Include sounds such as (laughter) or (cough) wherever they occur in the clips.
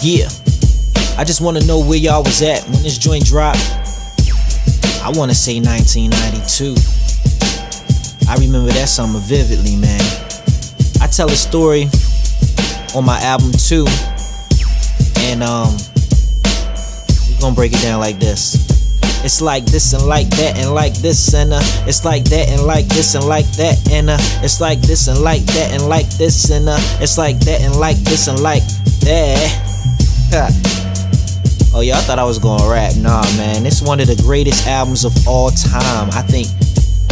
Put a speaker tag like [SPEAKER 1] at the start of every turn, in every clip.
[SPEAKER 1] Yeah. I just want to know where y'all was at when this joint dropped. I want to say 1992. I remember that summer vividly, man. I tell a story on my album too, and um, we're gonna break it down like this. It's like this and like that and like this and uh it's like that and like this and like that and uh it's like this and like that and like this and uh it's like that and like this and like that. (laughs) oh I thought I was gonna rap. Nah man, it's one of the greatest albums of all time. I think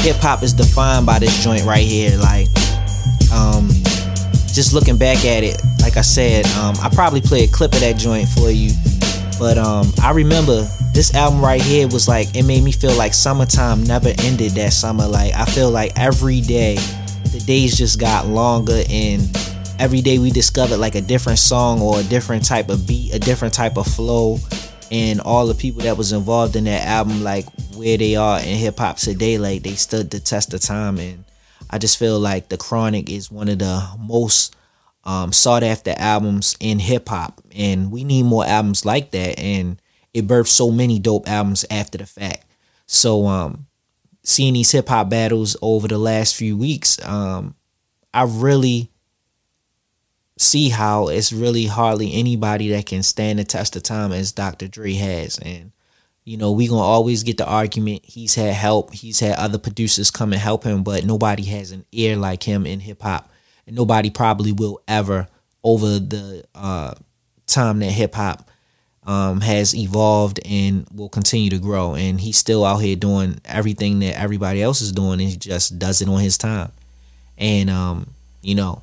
[SPEAKER 1] hip hop is defined by this joint right here. Like, um just looking back at it, like I said, um, I probably play a clip of that joint for you. But um, I remember this album right here was like it made me feel like summertime never ended that summer. Like I feel like every day the days just got longer and every day we discovered like a different song or a different type of beat, a different type of flow. And all the people that was involved in that album, like where they are in hip hop today, like they stood the test of time. And I just feel like The Chronic is one of the most um, sought after albums in hip hop. And we need more albums like that. And it birthed so many dope albums after the fact. So um seeing these hip hop battles over the last few weeks, um, I really see how it's really hardly anybody that can stand the test of time as Dr. Dre has. And, you know, we gonna always get the argument he's had help, he's had other producers come and help him, but nobody has an ear like him in hip hop. And nobody probably will ever over the uh time that hip hop um, has evolved and will continue to grow. And he's still out here doing everything that everybody else is doing, and he just does it on his time. And um, you know,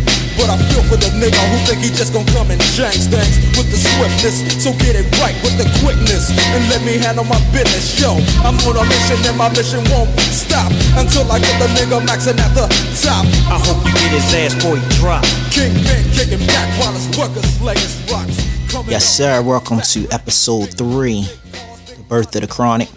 [SPEAKER 2] But I feel for the nigga who think he just gon' come and change things with the swiftness. So get it right with the quickness and let me handle my business. Yo, I'm on a mission and my mission won't stop until I get the nigga maxing at the top.
[SPEAKER 1] I hope you get his ass before he drop.
[SPEAKER 2] Kingpin kicking back while his workers slaying rocks. Coming
[SPEAKER 1] Yes, sir. Welcome to episode three, the birth of the chronic.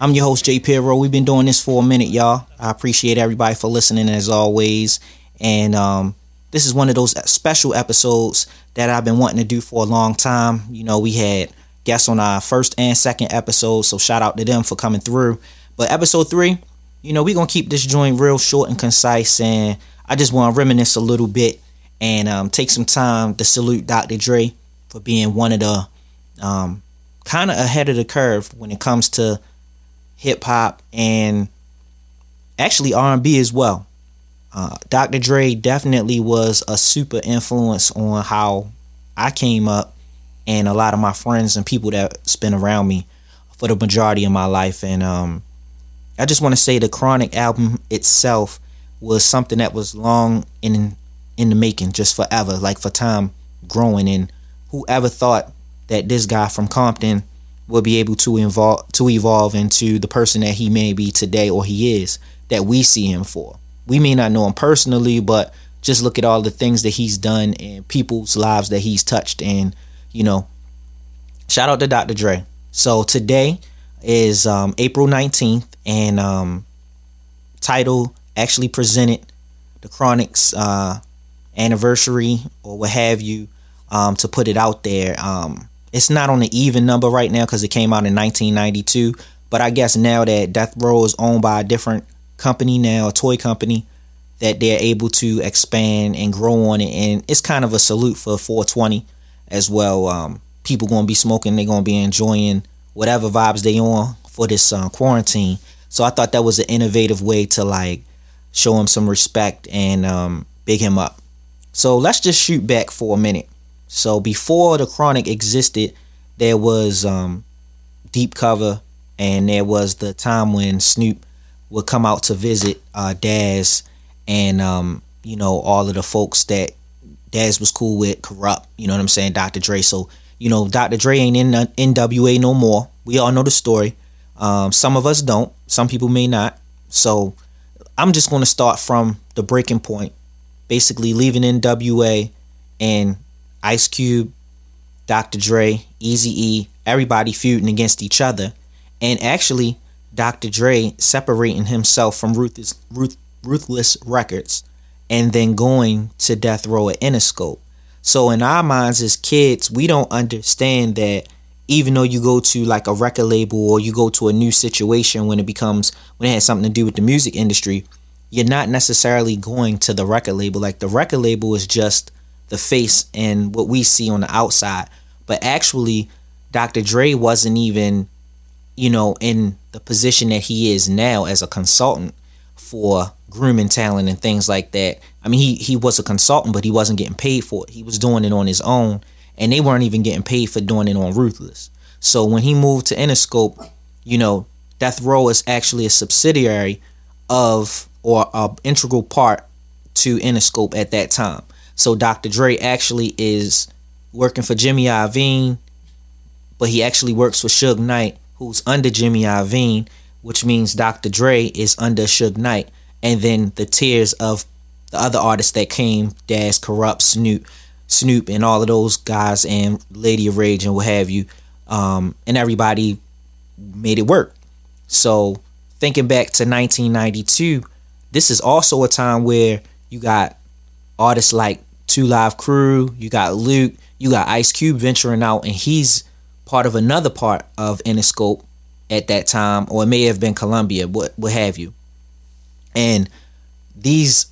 [SPEAKER 1] I'm your host Japiro. We've been doing this for a minute, y'all. I appreciate everybody for listening as always. And um, this is one of those special episodes that I've been wanting to do for a long time. You know, we had guests on our first and second episode, so shout out to them for coming through. But episode three, you know, we're gonna keep this joint real short and concise, and I just want to reminisce a little bit and um, take some time to salute Dr. Dre for being one of the um, kind of ahead of the curve when it comes to hip hop and actually R&B as well. Uh, Dr. Dre definitely was a super influence on how I came up and a lot of my friends and people that's been around me for the majority of my life. And um, I just want to say the Chronic album itself was something that was long in in the making, just forever, like for time growing. And whoever thought that this guy from Compton will be able to evolve to evolve into the person that he may be today or he is that we see him for. We may not know him personally, but just look at all the things that he's done and people's lives that he's touched. And, you know, shout out to Dr. Dre. So today is um, April 19th, and um, Tidal actually presented the Chronic's uh, anniversary or what have you um, to put it out there. Um, it's not on the even number right now because it came out in 1992. But I guess now that Death Row is owned by a different company now, a toy company, that they're able to expand and grow on it. And it's kind of a salute for 420 as well. Um, people to be smoking, they're to be enjoying whatever vibes they on for this uh, quarantine. So I thought that was an innovative way to like show him some respect and um, big him up. So let's just shoot back for a minute. So before the Chronic existed, there was um, Deep Cover, and there was the time when Snoop would come out to visit uh, Daz, and um, you know all of the folks that Daz was cool with, Kurupt. You know what I'm saying, Dr. Dre. So you know Dr. Dre ain't in N.W.A. no more. We all know the story, Um, some of us don't. Some people may not. So I'm just going to start from the breaking point, basically leaving NWA and Ice Cube, Dr. Dre, Easy E, everybody feuding against each other, and actually Dr. Dre separating himself from Ruthless, Ruth, Ruthless Records and then going to Death Row at Interscope. So in our minds as kids, we don't understand that even though you go to like a record label or you go to a new situation when it becomes when it has something to do with the music industry, you're not necessarily going to the record label. Like the record label is just the face and what we see on the outside. But actually, Dr. Dre wasn't even, you know, in the position that he is now as a consultant for grooming talent and things like that. I mean, he he was a consultant, but he wasn't getting paid for it. He was doing it on his own, and they weren't even getting paid for doing it on Ruthless. So when he moved to Interscope, you know, Death Row is actually a subsidiary of or a integral part to Interscope at that time. So Dr. Dre actually is working for Jimmy Iovine, but he actually works for Suge Knight, who's under Jimmy Iovine, which means Dr. Dre is under Suge Knight and then the tiers of the other artists that came, Daz, Kurupt, Snoop, Snoop, and all of those guys, and Lady of Rage, and what have you, um, and everybody made it work. So thinking back to 1992, this is also a time where you got artists like Two Live Crew, you got Luke, you got Ice Cube venturing out, and he's part of another part of Interscope at that time, or it may have been Columbia, what what have you. And these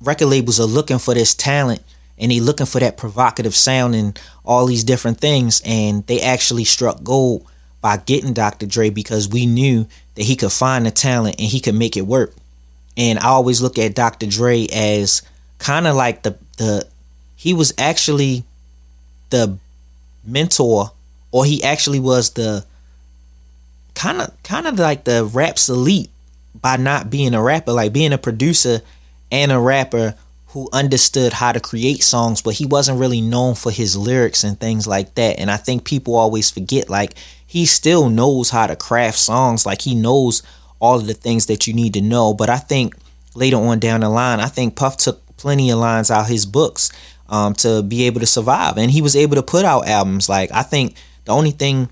[SPEAKER 1] record labels are looking for this talent and they're looking for that provocative sound and all these different things. And they actually struck gold by getting Dr. Dre because we knew that he could find the talent and he could make it work. And I always look at Dr. Dre as kind of like the the he was actually the mentor or he actually was the kind of kind of like the rap's elite by not being a rapper, like being a producer and a rapper who understood how to create songs, but he wasn't really known for his lyrics and things like that. And I think people always forget, like, he still knows how to craft songs, like, he knows all of the things that you need to know. But I think later on down the line, I think Puff took plenty of lines out his books um, to be able to survive, and he was able to put out albums. Like, I think the only thing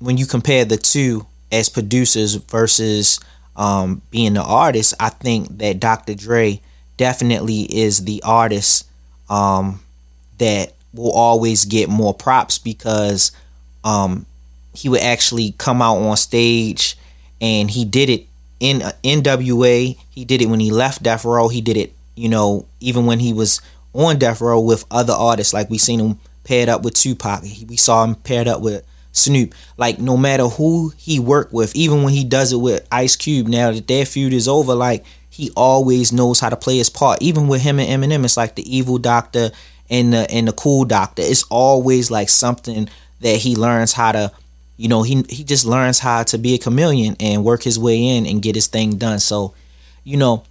[SPEAKER 1] when you compare the two as producers versus um, being the artist, I think that Dr. Dre definitely is the artist um, that will always get more props because um, he would actually come out on stage and he did it in uh, NWA. He did it when he left Death Row. He did it, you know, even when he was on Death Row with other artists. Like we seen him paired up with Tupac. We saw him paired up with Snoop. Like no matter who he worked with, even when he does it with Ice Cube, now that their feud is over, like he always knows how to play his part. Even with him and Eminem, it's like the evil doctor and the and the cool doctor. It's always like something that he learns how to, you know, he he just learns how to be a chameleon and work his way in and get his thing done. So, you know,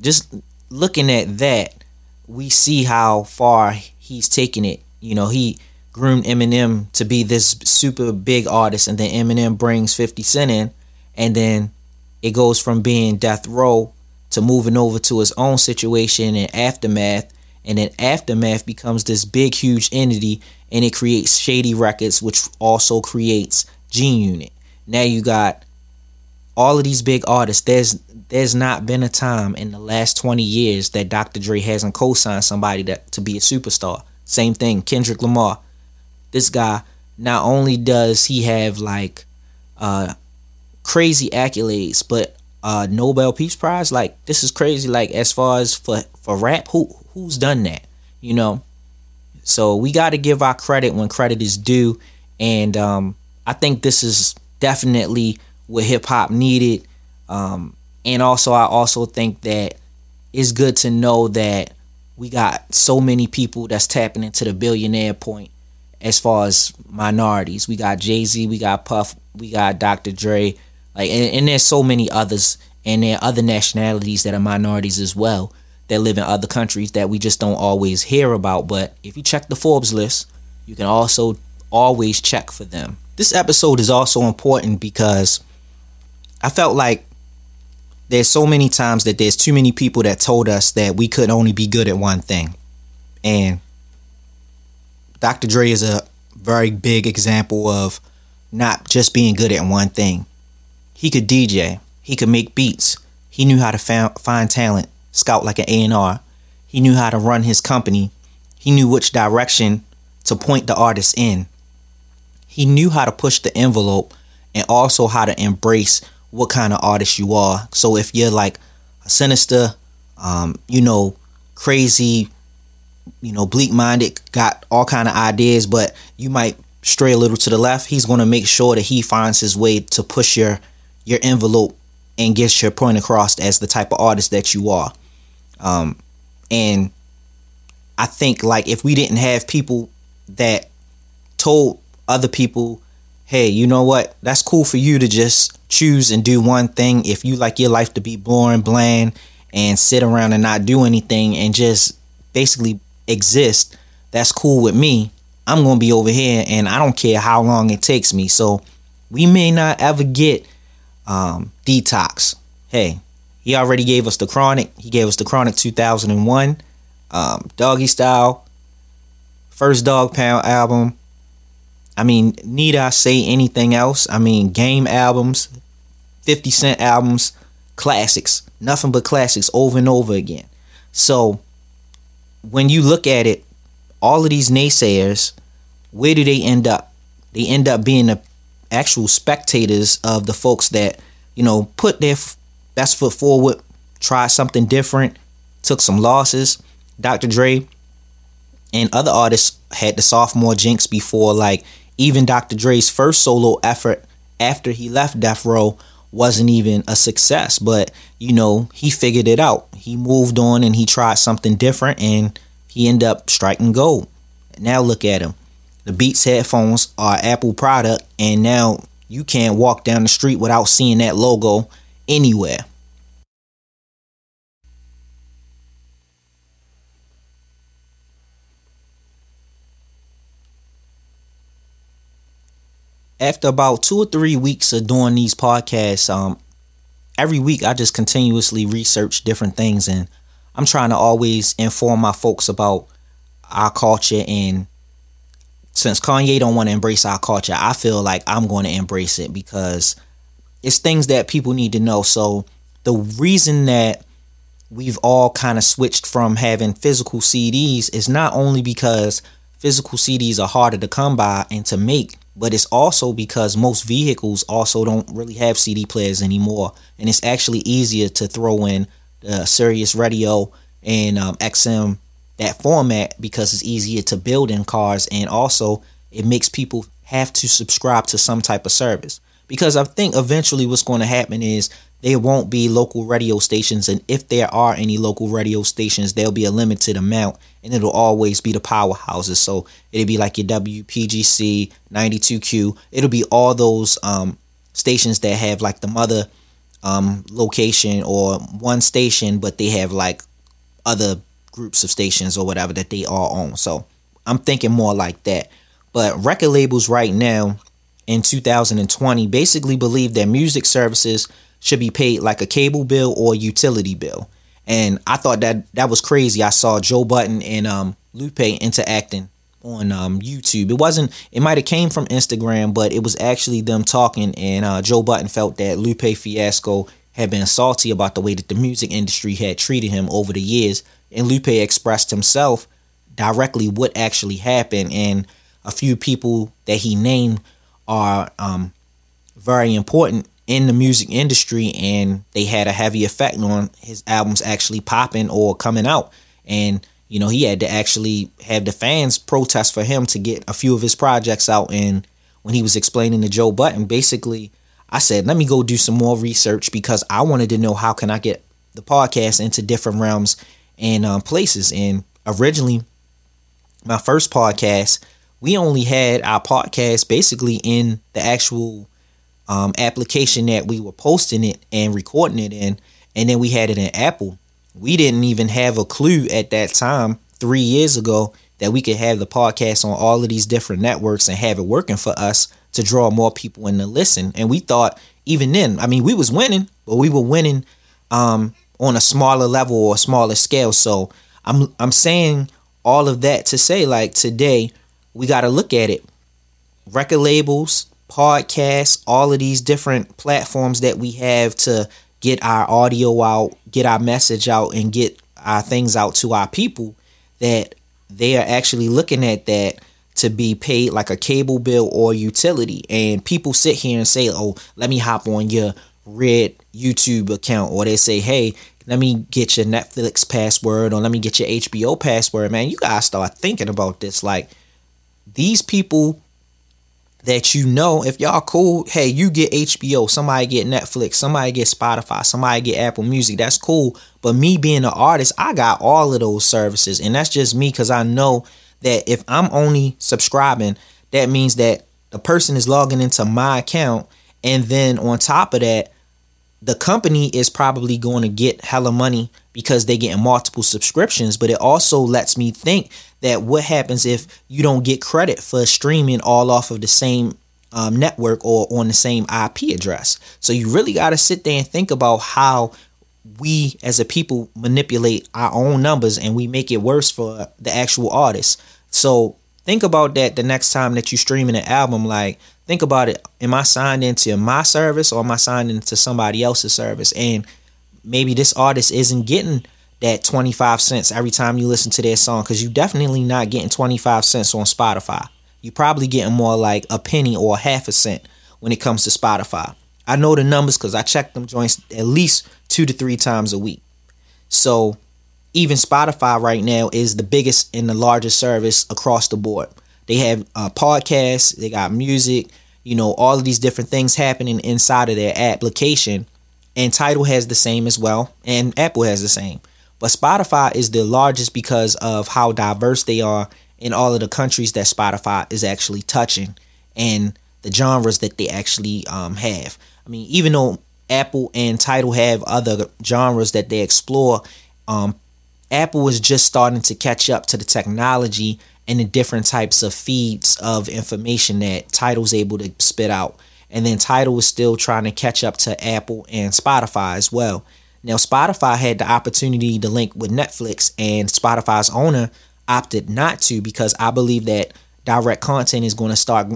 [SPEAKER 1] just looking at that, we see how far he's taken it. You know, he groomed Eminem to be this super big artist, and then Eminem brings 50 Cent in, and then it goes from being Death Row to moving over to his own situation and Aftermath, and then Aftermath becomes this big, huge entity, and it creates Shady Records, which also creates G Unit. Now you got all of these big artists. There's there's not been a time in the last 20 years that Dr. Dre hasn't co-signed somebody that to be a superstar. Same thing, Kendrick Lamar this guy not only does he have like uh crazy accolades, but uh Nobel Peace Prize, like this is crazy. Like as far as for for rap, who who's done that? You know. So we got to give our credit when credit is due, and um, I think this is definitely what hip hop needed. Um, and also, I also think that it's good to know that we got so many people that's tapping into the billionaire point as far as minorities. We got Jay Z, we got Puff, we got Dr. Dre, like, and, and, there's so many others, and there are other nationalities that are minorities as well that live in other countries that we just don't always hear about. But if you check the Forbes list, you can also always check for them. This episode is also important because I felt like there's so many times that there's too many people that told us that we could only be good at one thing. And Dr. Dre is a very big example of not just being good at one thing. He could DJ, he could make beats, he knew how to find talent, scout like an A&R. He knew how to run his company. He knew which direction to point the artist in. He knew how to push the envelope and also how to embrace what kind of artist you are. So if you're like a sinister, um, you know, crazy, you know, bleak minded, got all kind of ideas, but you might stray a little to the left, he's going to make sure that he finds his way to push your your envelope and gets your point across as the type of artist that you are. Um, and I think like if we didn't have people that told other people, hey, you know what? That's cool for you to just choose and do one thing. If you like your life to be boring, bland, and sit around and not do anything and just basically exist, that's cool with me. I'm going to be over here and I don't care how long it takes me. So we may not ever get um, detox. Hey, he already gave us the Chronic. He gave us the Chronic 2001, um, Doggy Style, first Dogg Pound album. I mean, need I say anything else? I mean, game albums, 50 Cent albums, classics, nothing but classics over and over again. So when you look at it, all of these naysayers, where do they end up? They end up being the actual spectators of the folks that, you know, put their best foot forward, tried something different, took some losses. Dr. Dre and other artists had the sophomore jinx before, like even Dr. Dre's first solo effort after he left Death Row wasn't even a success. But, you know, he figured it out. He moved on and he tried something different and he ended up striking gold. Now look at him. The Beats headphones are Apple product and now you can't walk down the street without seeing that logo anywhere. After about two or three weeks of doing these podcasts, um, every week I just continuously research different things and I'm trying to always inform my folks about our culture and since Kanye don't want to embrace our culture, I feel like I'm going to embrace it because it's things that people need to know. So the reason that we've all kind of switched from having physical CDs is not only because physical CDs are harder to come by and to make, but it's also because most vehicles also don't really have CD players anymore, and it's actually easier to throw in the Sirius Radio and um, XM that format because it's easier to build in cars, and also it makes people have to subscribe to some type of service. Because I think eventually what's going to happen is there won't be local radio stations, and if there are any local radio stations, there'll be a limited amount, and it'll always be the powerhouses. So it'll be like your WPGC, 92Q. It'll be all those um, stations that have like the mother um, location or one station, but they have like other groups of stations or whatever that they all own. So I'm thinking more like that. But record labels right now in 2020 basically believe that music services should be paid like a cable bill or utility bill. And I thought that that was crazy. I saw Joe Budden and um, Lupe interacting on um, YouTube. It wasn't. It might have came from Instagram, but it was actually them talking. And uh, Joe Budden felt that Lupe Fiasco had been salty about the way that the music industry had treated him over the years. And Lupe expressed himself directly what actually happened. And a few people that he named are um, very important in the music industry and they had a heavy effect on his albums actually popping or coming out. And you know he had to actually have the fans protest for him to get a few of his projects out. And when he was explaining to Joe Budden, basically I said let me go do some more research because I wanted to know how can I get the podcast into different realms and um, places. And originally my first podcast we only had our podcast basically in the actual um, application that we were posting it and recording it in, and then we had it in Apple. We didn't even have a clue at that time, three years ago, that we could have the podcast on all of these different networks and have it working for us to draw more people in to listen. And we thought even then, I mean, we was winning, but we were winning um, on a smaller level or a smaller scale. So I'm I'm saying all of that to say like today we got to look at it. Record labels, podcasts, all of these different platforms that we have to get our audio out, get our message out, and get our things out to our people that they are actually looking at that to be paid like a cable bill or utility. And people sit here and say, oh, let me hop on your red YouTube account. Or they say, hey, let me get your Netflix password or let me get your HBO password. Man, you guys start thinking about this. Like, these people that you know, if y'all cool, hey, you get HBO, somebody get Netflix, somebody get Spotify, somebody get Apple Music. That's cool. But me being an artist, I got all of those services. And that's just me because I know that if I'm only subscribing, that means that the person is logging into my account. And then on top of that, the company is probably going to get hella money because they getting multiple subscriptions. But it also lets me think that what happens if you don't get credit for streaming all off of the same um, network or on the same IP address. So you really got to sit there and think about how we as a people manipulate our own numbers and we make it worse for the actual artist. So think about that the next time that you're streaming an album. Like think about it. Am I signed into my service or am I signed into somebody else's service? And maybe this artist isn't getting that 25 cents every time you listen to their song because you definitely not getting 25 cents on Spotify. You're probably getting more like a penny or half a cent when it comes to Spotify. I know the numbers because I check them joints at least two to three times a week. So even Spotify right now is the biggest and the largest service across the board. They have uh, podcasts, they got music, you know, all of these different things happening inside of their application. And Tidal has the same as well, and Apple has the same. But Spotify is the largest because of how diverse they are in all of the countries that Spotify is actually touching and the genres that they actually um, have. I mean, even though Apple and Tidal have other genres that they explore, um, Apple is just starting to catch up to the technology and the different types of feeds of information that Tidal's able to spit out. And then Tidal is still trying to catch up to Apple and Spotify as well. Now, Spotify had the opportunity to link with Netflix, and Spotify's owner opted not to because I believe that direct content is going to start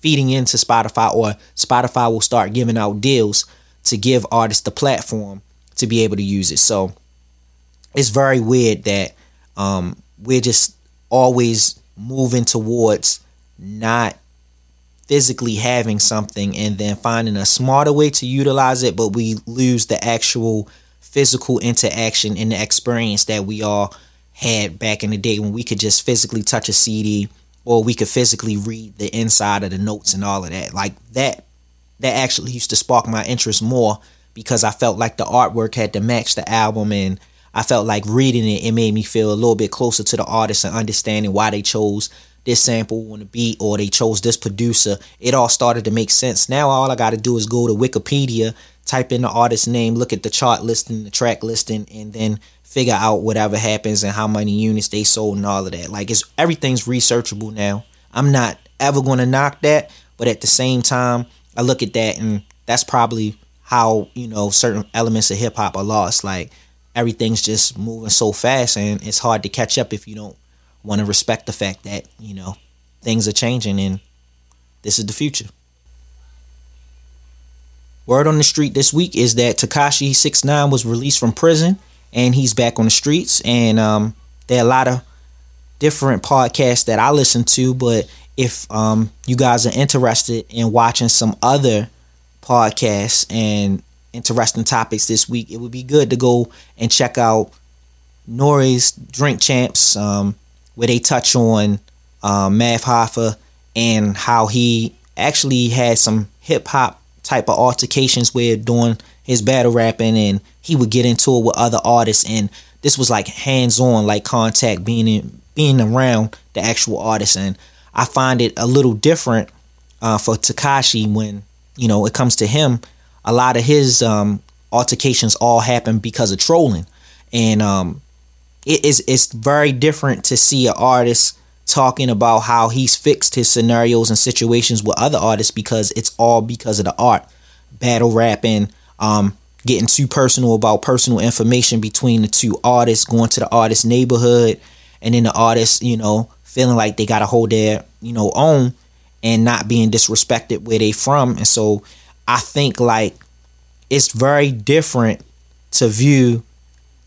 [SPEAKER 1] feeding into Spotify, or Spotify will start giving out deals to give artists the platform to be able to use it. So it's very weird that um, we're just always moving towards not physically having something and then finding a smarter way to utilize it, but we lose the actual physical interaction and the experience that we all had back in the day when we could just physically touch a CD or we could physically read the inside of the notes and all of that. Like that that actually used to spark my interest more because I felt like the artwork had to match the album and I felt like reading it it made me feel a little bit closer to the artist and understanding why they chose this sample on the beat or they chose this producer. It all started to make sense. Now all I got to do is go to Wikipedia, type in the artist's name, look at the chart listing, the track listing, and then figure out whatever happens and how many units they sold and all of that. Like it's everything's researchable now. I'm not ever to knock that, but at the same time, I look at that and that's probably how, you know, certain elements of hip hop are lost. Like everything's just moving so fast and it's hard to catch up if you don't want to respect the fact that you know things are changing and this is the future. Word on the street this week is that Tekashi Six Nine was released from prison and he's back on the streets. And um, there are a lot of different podcasts that I listen to, but if um, you guys are interested in watching some other podcasts and interesting topics this week, it would be good to go and check out Nori's Drink Champs. Um, where they touch on um, Math Hoffa and how he actually had some hip hop type of altercations where doing his battle rapping and he would get into it with other artists and this was like hands on like contact being in being around the actual artist and I find it a little different uh, for Tekashi when you know it comes to him a lot of his um, altercations all happen because of trolling and um, it is it's very different to see an artist talking about how he's fixed his scenarios and situations with other artists because it's all because of the art. Battle rapping, um, getting too personal about personal information between the two artists, going to the artist's neighborhood, and then the artist, you know, feeling like they gotta hold their, you know, own and not being disrespected where they from. And so I think like it's very different to view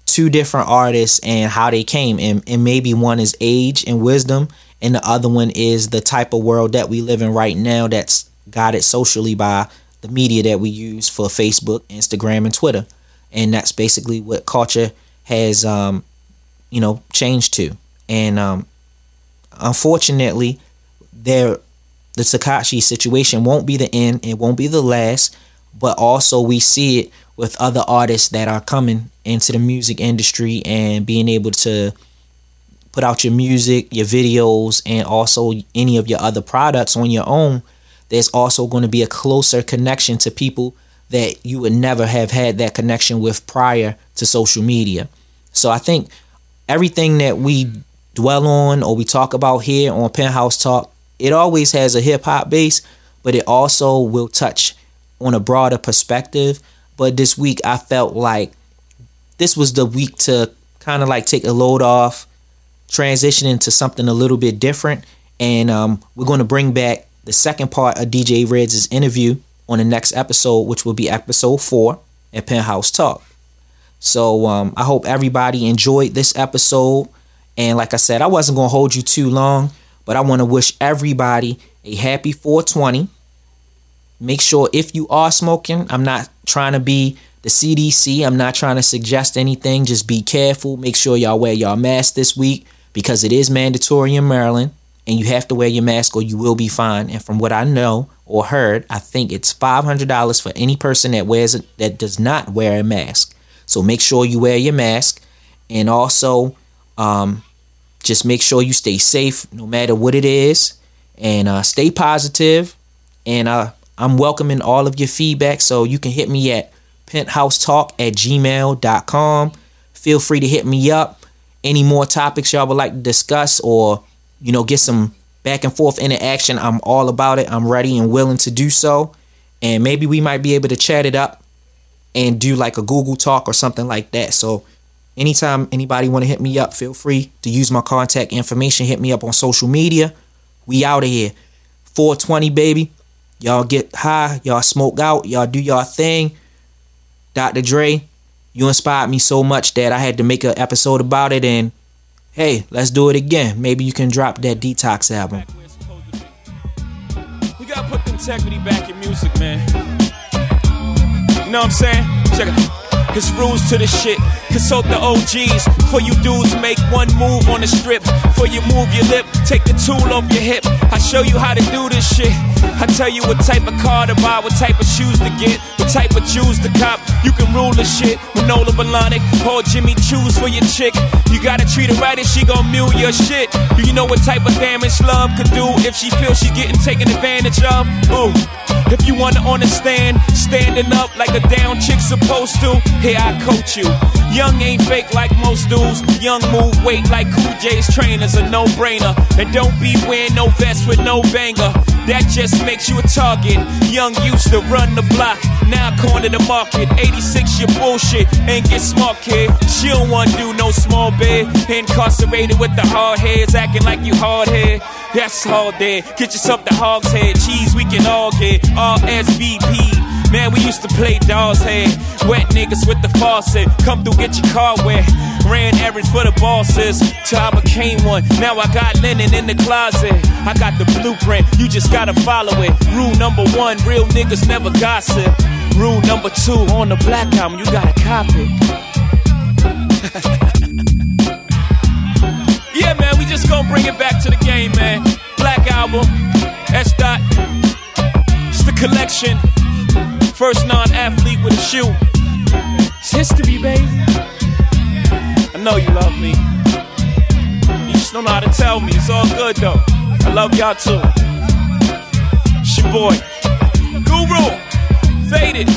[SPEAKER 1] two different artists and how they came. And, and maybe one is age and wisdom and the other one is the type of world that we live in right now that's guided socially by the media that we use for facebook instagram and twitter. And that's basically what culture has um, you know changed to. And um, unfortunately there the Tekashi situation won't be the end it won't be the last but also we see it with other artists that are coming into the music industry and being able to put out your music, your videos, and also any of your other products on your own, there's also going to be a closer connection to people that you would never have had that connection with prior to social media. So I think everything that we dwell on or we talk about here on Penthouse Talk, it always has a hip hop base, but it also will touch on a broader perspective. But this week I felt like this was the week to kind of like take a load off, transition into something a little bit different. And um, we're going to bring back the second part of DJ Reds' interview on the next episode, which will be episode four at Penthouse Talk. So um, I hope everybody enjoyed this episode. And like I said, I wasn't going to hold you too long, but I want to wish everybody a happy 420. Make sure if you are smoking, I'm not trying to be the CDC. I'm not trying to suggest anything. Just be careful. Make sure y'all wear y'all mask this week because it is mandatory in Maryland and you have to wear your mask or you will be fined. And from what I know or heard, I think it's $500 for any person that wears it that does not wear a mask. So make sure you wear your mask and also um, just make sure you stay safe no matter what it is and uh, stay positive. And uh, I'm welcoming all of your feedback. So you can hit me at penthousetalk at gmail.com. Feel free to hit me up. Any more topics y'all would like to discuss or, you know, get some back and forth interaction, I'm all about it. I'm ready and willing to do so. And maybe we might be able to chat it up and do like a Google Talk or something like that. So anytime anybody want to hit me up, feel free to use my contact information. Hit me up on social media. We out of here. 420, baby. Y'all get high. Y'all smoke out. Y'all do y'all thing. Dr. Dre, you inspired me so much that I had to make an episode about it. And hey, let's do it again. Maybe you can drop that detox album.
[SPEAKER 3] You gotta put integrity back in music, man. You know what I'm saying? Check it. It's rules to the shit. Consult the OGs. For you dudes, make one move on the strip. For you move your lip, take the tool off your hip. I show you how to do this shit. I tell you what type of car to buy, what type of shoes to get, what type of shoes to cop. You can rule the shit. Manolo Blahnik, Paul Jimmy, choose for your chick. You gotta treat her right if she gon' mule your shit. Do you know what type of damage love could do if she feels she getting taken advantage of? Ooh. If you wanna understand, standing up like a down chick supposed to, here I coach you. Young ain't fake like most dudes. Young move weight like Cool J's trainers, a no brainer. And don't be wearing no vest with no banger. That just makes you a target. Young used to run the block, now corner the market. 86 your bullshit, ain't get smart kid. She don't wanna do no small bed. Incarcerated with the hard heads, acting like you hard head. That's all there. Get yourself the hog's head. Cheese we can all get. All RSVP. Man, we used to play dog's head. Wet niggas with the faucet. Come through, get your car wet. Ran errands for the bosses till I became one. Now I got linen in the closet. I got the blueprint, you just gotta follow it. Rule number one, real niggas never gossip. Rule number two, on the black album, you gotta cop it. (laughs) just gonna bring it back to the game, man. Black album, S. Dot. It's the collection. First non-athlete with a shoe. It's history, baby. I know you love me. You just don't know how to tell me. It's all good though. I love y'all too. It's your boy, Guru, faded.